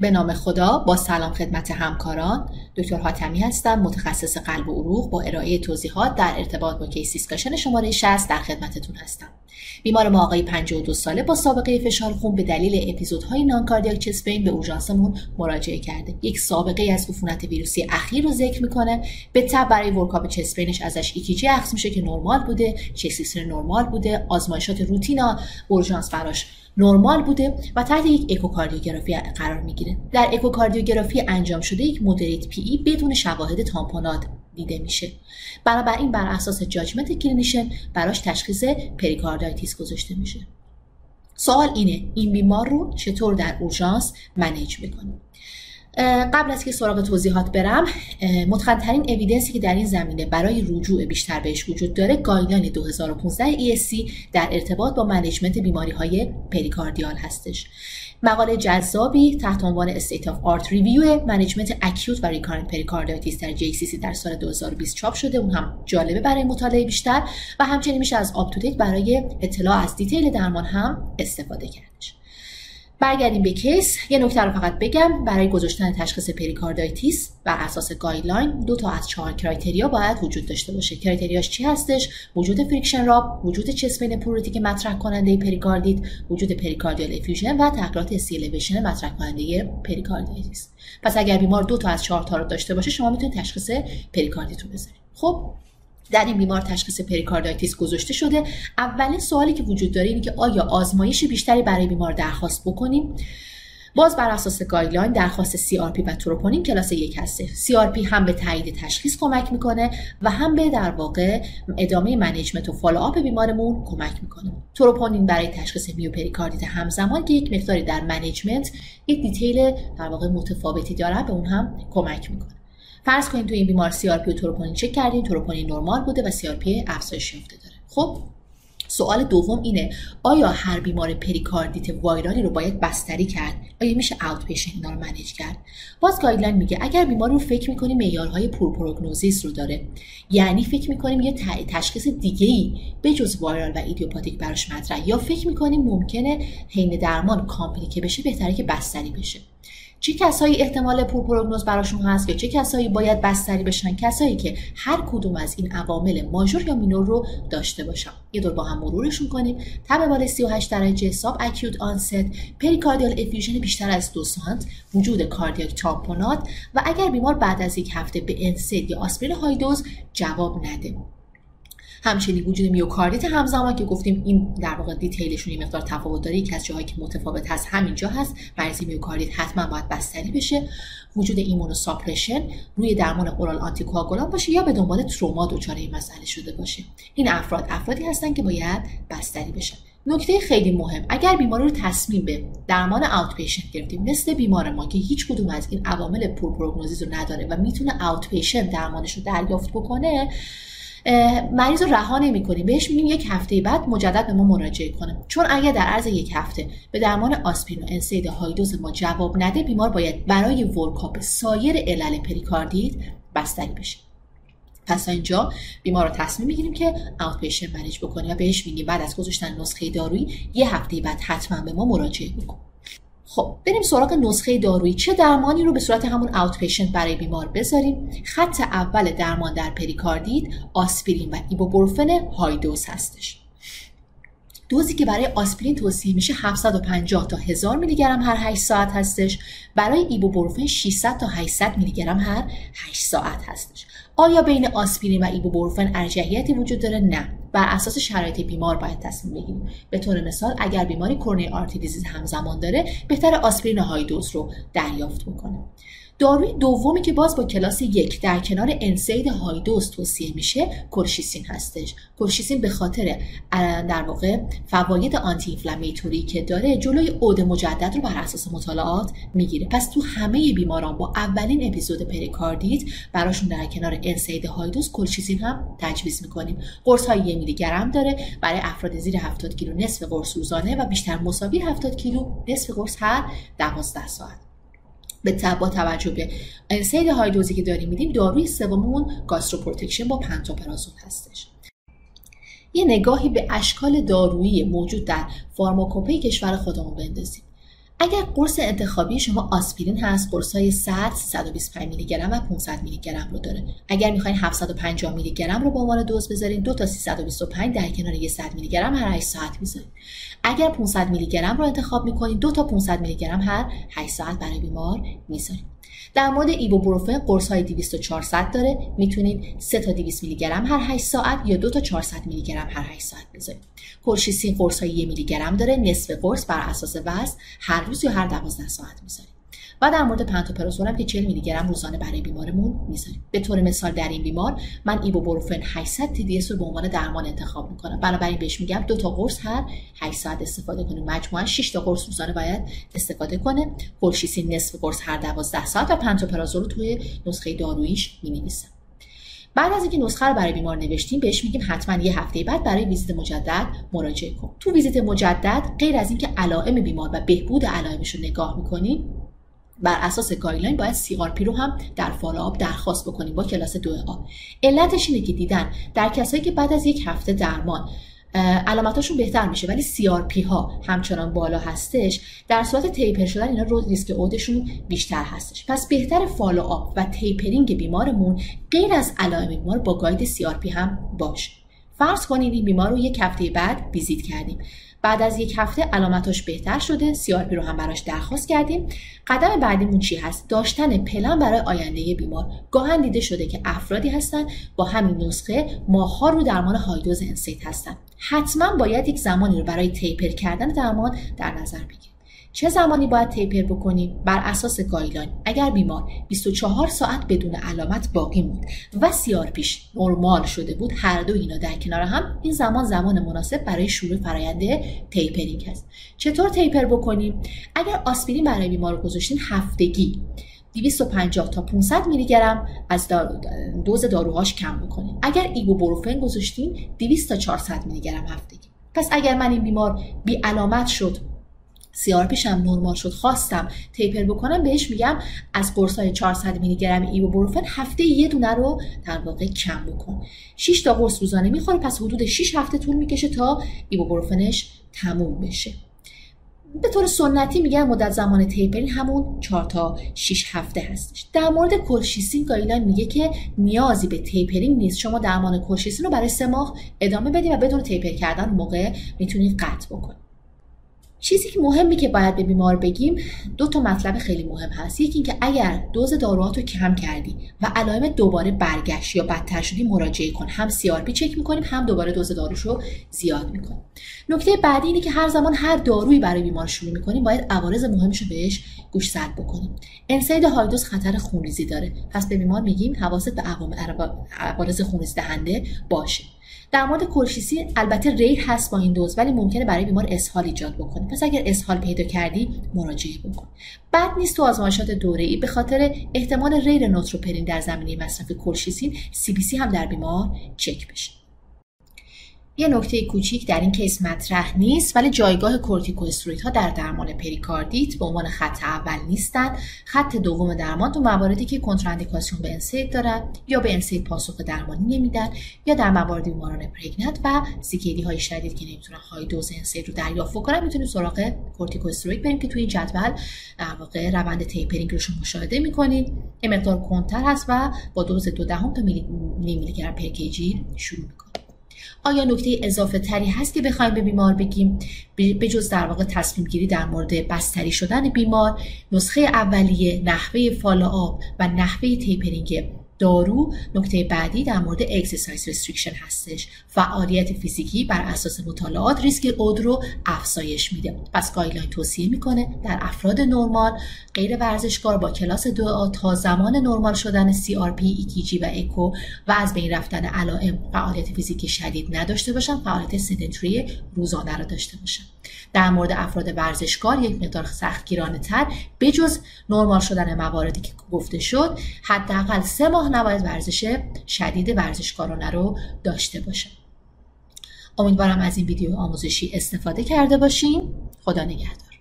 به نام خدا با سلام خدمت همکاران دکتر حاتمی هستم متخصص قلب و عروق با ارائه توضیحات در ارتباط با case discussion شماره 60 در خدمتتون هستم. بیمار ما آقای 52 ساله با سابقه فشار خون به دلیل episode های noncardiac chest pain به اورژانسمون مراجعه کرده. یک سابقه از عفونت ویروسی اخیر رو ذکر می‌کنه. به تبع برای workup chest pain ش ازش EKG اخذ میشه که نرمال بوده chest X-ray نرمال بوده آزمایشات روتینا اورژانس براش نرمال بوده و تحت یک اکوکاردیوگرافی قرار می‌گیره. در اکوکاردیوگرافی انجام شده یک moderate PE بدون شواهد تامپونات. دیده میشه. بنابراین بر اساس judgment clinician براش تشخیص pericarditis گذاشته میشه. سوال اینه این بیمار رو چطور در اورژانس manage می‌کنیم؟ قبل از که سراغ توضیحات برم متقنترین evidence ی که در این زمینه برای رجوع بیشتر بهش وجود داره guideline 2015 ESC در ارتباط با management بیماری های pericardial هستش. مقاله جذابی تحت عنوان State of Art Review management acute و recurrent pericarditis در JACC در سال 2020 چاپ شده. اون هم جالبه برای مطالعه بیشتر و همچنین میشه از UpToDate برای اطلاع از detail درمان هم استفاده کردش. برگردیم به case. یه نکته رو فقط بگم. برای گذاشتن تشخیص pericarditis بر اساس guideline دو تا از چهار criteria باید وجود داشته باشه. criteria ش چی هستش؟ وجود friction rub وجود chest pain که مطرح کننده پریکاردیت وجود pericardial effusion و تغییرات ST elevation مطرح کننده pericarditis. پس اگر بیمار دو تا از چهار تا رو داشته باشه شما می‌تونید تشخیص پریکاردیت رو بذارید. خب؟ در این بیمار تشخیص pericarditis گذاشته شده. اولین سوالی که وجود داره اینه که آیا آزمایش بیشتری برای بیمار درخواست بکنیم؟ باز بر اساس guideline درخواست CRP و تروپونین کلاس یک هستش. CRP هم به تایید تشخیص کمک می‌کنه و هم به در واقع ادامه management و follow-up بیمارمون کمک می‌کنه. تروپونین برای تشخیص میوپریکاردیت همزمان که یک مقداری در management یک detail در واقع متفاوتی داره به اون هم کمک می‌کنه. فرض کنید تو این بیمار CRP و تروپونین چک کردیم تروپونین نرمال بوده و CRP افزایش یافته داره. خب سوال دوم اینه آیا هر بیمار پریکاردیت viral ی رو باید بستری کرد؟ آیا میشه outpatient اینا رو manage کرد؟ باز guideline میگه اگر بیمار رو فکر می‌کنیم معیارهای poor prognosis رو داره یعنی فکر می‌کنیم یه تشخیص دیگه ای به جز viral و idiopathic براش مطرح یا فکر می‌کنیم ممکنه حین درمان complicate بشه بهتره که بستری بشه. چه کسایی احتمال poor prognosis براشون هست که چه کسایی باید بستری بشن؟ کسایی که هر کدوم از این عوامل major یا minor رو داشته باشن. یه دور با هم مرورشون کنیم. تب بالای 38 درجه subacute onset pericardial effusion بیشتر از دو سانت وجود cardiac تامپوناد و اگر بیمار بعد از یک هفته به NSAID یا آسپرین high dose جواب نده. همچنین وجود میوکاردیت همزمان که گفتیم این در واقع detail شون یه مقدار تفاوت داره یکی از جاهایی که متفاوت هست همینجا هست. مریض میوکاردیت حتما باید بستری بشه. وجود immunosuppression روی درمان oral آنتی‌کواگولان باشه یا به دنبال تروما دچار این مسئله شده باشه. این افراد افرادی هستن که باید بستری بشن. نکته خیلی مهم اگر بیماری رو تصمیم به درمان outpatient گرفتیم مثل بیمار ما که هیچ کدوم از این عوامل poor prognosis رو نداره و می‌تونه outpatient درمانش رو دریافت بکنه مریض رو رها نمی‌کنیم. بهش میگیم یک هفته بعد مجدد به ما مراجعه کنه. چون اگر در عرض یک هفته به درمان آسپرین و NSAID high dose ما جواب نده بیمار باید برای workup سایر علل پریکاردیت بستری بشه. پس اینجا بیمار رو تصمیم می‌گیریم که outpatient manage بکنیم و بهش میگیم بعد از گذاشتن نسخه دارویی یه هفته بعد حتما به ما مراجعه بکن خب بریم سراغ نسخه دارویی. چه درمانی رو به صورت همون outpatient برای بیمار بذاریم؟ خط اول درمان در پریکاردیت آسپرین و ایبوپروفن high dose هستش. دوزی که برای آسپرین توصیه میشه 750 تا 1000 میلی گرم هر 8 ساعت هستش. برای ایبوپروفن 600 تا 800 میلی گرم هر 8 ساعت هستش. آیا بین آسپرین و ایبوپروفن ارجحیتی وجود داره؟ نه. بر اساس شرایط بیمار باید تصمیم بگیریم. به طور مثال اگر بیماری coronary disease همزمان داره بهتر آسپرین high dose رو دریافت بکنه. داروی دومی که باز با کلاس یک در کنار NSAID high dose توصیه میشه کلشیسین هستش. کلشیسین به خاطر در واقع فواید anti-inflammatory که داره جلوی عود مجدد رو بر اساس مطالعات می‌گیره. پس تو همه بیماران با اولین اپیزود پریکاردیت براشون در کنار NSAID high dose کلشیسین هم تجویز می‌کنیم. قرص های یک میلی گرم داره برای افراد زیر 70 کیلو نصف قرص روزانه و بیشتر مساوی 70 کیلو نصف قرص هر 12 ساعت. به با توجه به NSAID high dose ی که داریم میدیم داروی سوممون gastroprotection با پنتوپرازول هستش. یه نگاهی به اشکال دارویی موجود در فارماکوپی کشور خودمون بندازیم. اگر قرص انتخابی شما آسپرین هست قرص های 100 325 میلی گرم و 500 میلی گرم رو داره. اگر می‌خواین 750 میلی گرم رو به عنوان دوز بذارین دو تا 325 در کنار یه 100 میلی گرم هر 8 ساعت می‌ذارین. اگر 500 میلی گرم رو انتخاب می‌کنین دو تا 500 میلی گرم هر 8 ساعت برای بیمار می‌ذارین. در مورد ایبوبروفن قرص های 200 و 400 داره. می‌تونید 3 تا 200 میلی گرم هر 8 ساعت یا 2 تا 400 میلی گرم هر 8 ساعت بذارید. کورشیسین قرص های 1 میلی گرم داره. نصف قرص بر اساس وزن هر روز یا هر 12 ساعت می‌ذارید و در مورد پنتوپراسول هم که 40 میلی گرم روزانه برای بیمارمون می‌ذاریم به طور مثال در این بیمار من ایبوبروفن 800 تی رو به عنوان درمان انتخاب می‌کنم. بنابراین بهش میگم دو تا قرص هر 8 ساعت استفاده کنیم مجموعا 6 تا قرص روزانه باید استفاده کنه. کلشیسین نصف قرص هر 12 ساعت و پنتوپرازول رو توی نسخه داروییش می‌نویسم. بعد از اینکه نسخه رو برای بیمار نوشتیم بهش میگیم حتما یه هفته بعد برای ویزیت مجدد مراجعه کن. تو ویزیت مجدد غیر از اینکه علائم بیمار و بهبود علائمش رو نگاه می‌کنیم بر اساس guideline باید CRP رو هم در follow-up درخواست بکنیم با کلاس دو آ. علتش اینه که دیدن در کسایی که بعد از یک هفته درمان علامتاشون بهتر میشه ولی CRP ها همچنان بالا هستش در صورت taper شدن اینا رو ریسک اودشون بیشتر هستش. پس بهتر follow-up و tapering بیمارمون غیر از علائم بیمار با guide CRP هم باشه. فرض کنید این بیمار رو یک هفته بعد ویزیت کردیم. بعد از یک هفته علامتاش بهتر شده CRP رو هم براش درخواست کردیم. قدم بعدیمون چی هست؟ داشتن پلن برای آینده بیمار. گاهن دیده شده که افرادی هستن با همین نسخه ماهها رو درمان high dose NSAID هستن. حتما باید یک زمانی رو برای taper کردن درمان در نظر بگیریم چه زمانی باید taper بکنیم؟ بر اساس guideline. اگر بیمار 24 ساعت بدون علامت باقی موند و CRP ش نرمال شده بود هر دو اینا در کنار هم این زمان زمان مناسب برای شروع فرایند tapering هست چطور taper بکنیم؟ اگر آسپرین برای بیمار گذاشتین هفتگی 250 تا 500 میلی گرم از دوز داروهاش کم بکنیم اگر ایبوبروفن گذاشتین 200 تا 400 میلی گرم هفتگی. پس اگر من این بیمار بی علامت شد سیار پیشم نرمال شد خواستم تیپر بکنم بهش میگم از قرص 400 میلی گرم ایبوبروفن هفته یه دونه رو در واقع کم بکن. 6 تا قرص روزانه می‌خوره پس حدود 6 هفته طول می‌کشه تا ایبوبروفنش تموم بشه. به طور سنتی میگن مدت زمان tapering همون 4 تا 6 هفته هستش. در مورد کلشیسین guideline میگه که نیازی به tapering نیست. شما درمان کلشیسین رو برای سه ماه ادامه بدید و بدون taper کردن موقع می‌تونید قطع بکنید. چیزی که مهمی که باید به بیمار بگیم دو تا مطلب خیلی مهم هست. یکی اینکه اگر دوز داروهات رو کم کردی و علائم دوباره برگشت یا بدتر شدی مراجعه کن. هم CRP چک می‌کنیم هم دوباره دوز داروش رو زیاد می‌کنیم. نکته بعدی اینه که هر زمان هر دارویی برای بیمار شروع می‌کنیم باید عوارض مهمش رو بهش گوشزد بکنیم. NSAID high dose خطر خونریزی داره. پس به بیمار میگیم حواست به عوارض خونریزی دهنده باشه. در مورد colchicine البته rare هست با این دوز ولی ممکنه برای بیمار اسهال ایجاد بکنه. پس اگر اسهال پیدا کردی مراجعه بکن. بد نیست تو آزمایشات دوره ای به خاطر احتمال rare نوتروپنی در زمینه مصرف colchicine CBC هم در بیمار چک بشه. یه نکته کوچیک در این case مطرح نیست ولی جایگاه ها در درمان پریکاردیت به عنوان خط اول نیستن. خط دوم درمان تو مواردی که کنتراندیکاسیون به NSAID دارن یا به NSAID پاسخ درمانی نمیدن یا در موارد بیماران pregnant و CKD های شدید که نمی‌تونن high dose NSAID رو دریافت کنن می‌تونیم سراغ کورتیکوستروید بریم که توی این جدول در واقع روند tapering رو مشاهده می‌کنید مقدار کنتر هست و با دوز دو دهم تا میلی گرم پر شروع می‌کنید آیا نکته اضافه تری هست که بخوایم به بیمار بگیم؟ به جز در واقع تصمیم گیری در مورد بستری شدن بیمار نسخه اولیه نحوه فالو و نحوه تیپرینگ. دارو نکته بعدی در مورد اکسرسایز رستریکشن هستش. فعالیت فیزیکی بر اساس مطالعات ریسک اود رو افزایش میده. پس گایدلاین توصیه می‌کنه در افراد نرمال غیر ورزشکار با کلاس دو تا زمان نرمال شدن CRP, EKG و اکو و از بین رفتن علائم فعالیت فیزیکی شدید نداشته باشن فعالیت سدنتری روزانه رو داشته باشن. در مورد افراد ورزشکار یک مقدار سختگیرانه تر بجز نرمال شدن مواردی که گفته شد حداقل سه ماه نباید ورزش شدید ورزشکارانه رو داشته باشه امیدوارم از این ویدیو آموزشی استفاده کرده باشین. خدا نگهدار.